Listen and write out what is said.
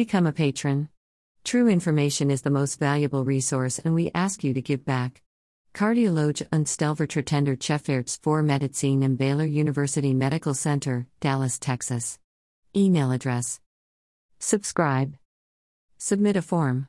Become a patron. True information is the most valuable resource, and we ask you to give back. Cardiologe und Stellvertretender Chefarzt for Medizin im Baylor University Medical Center, Dallas, Texas. Email address. Subscribe. Submit a form.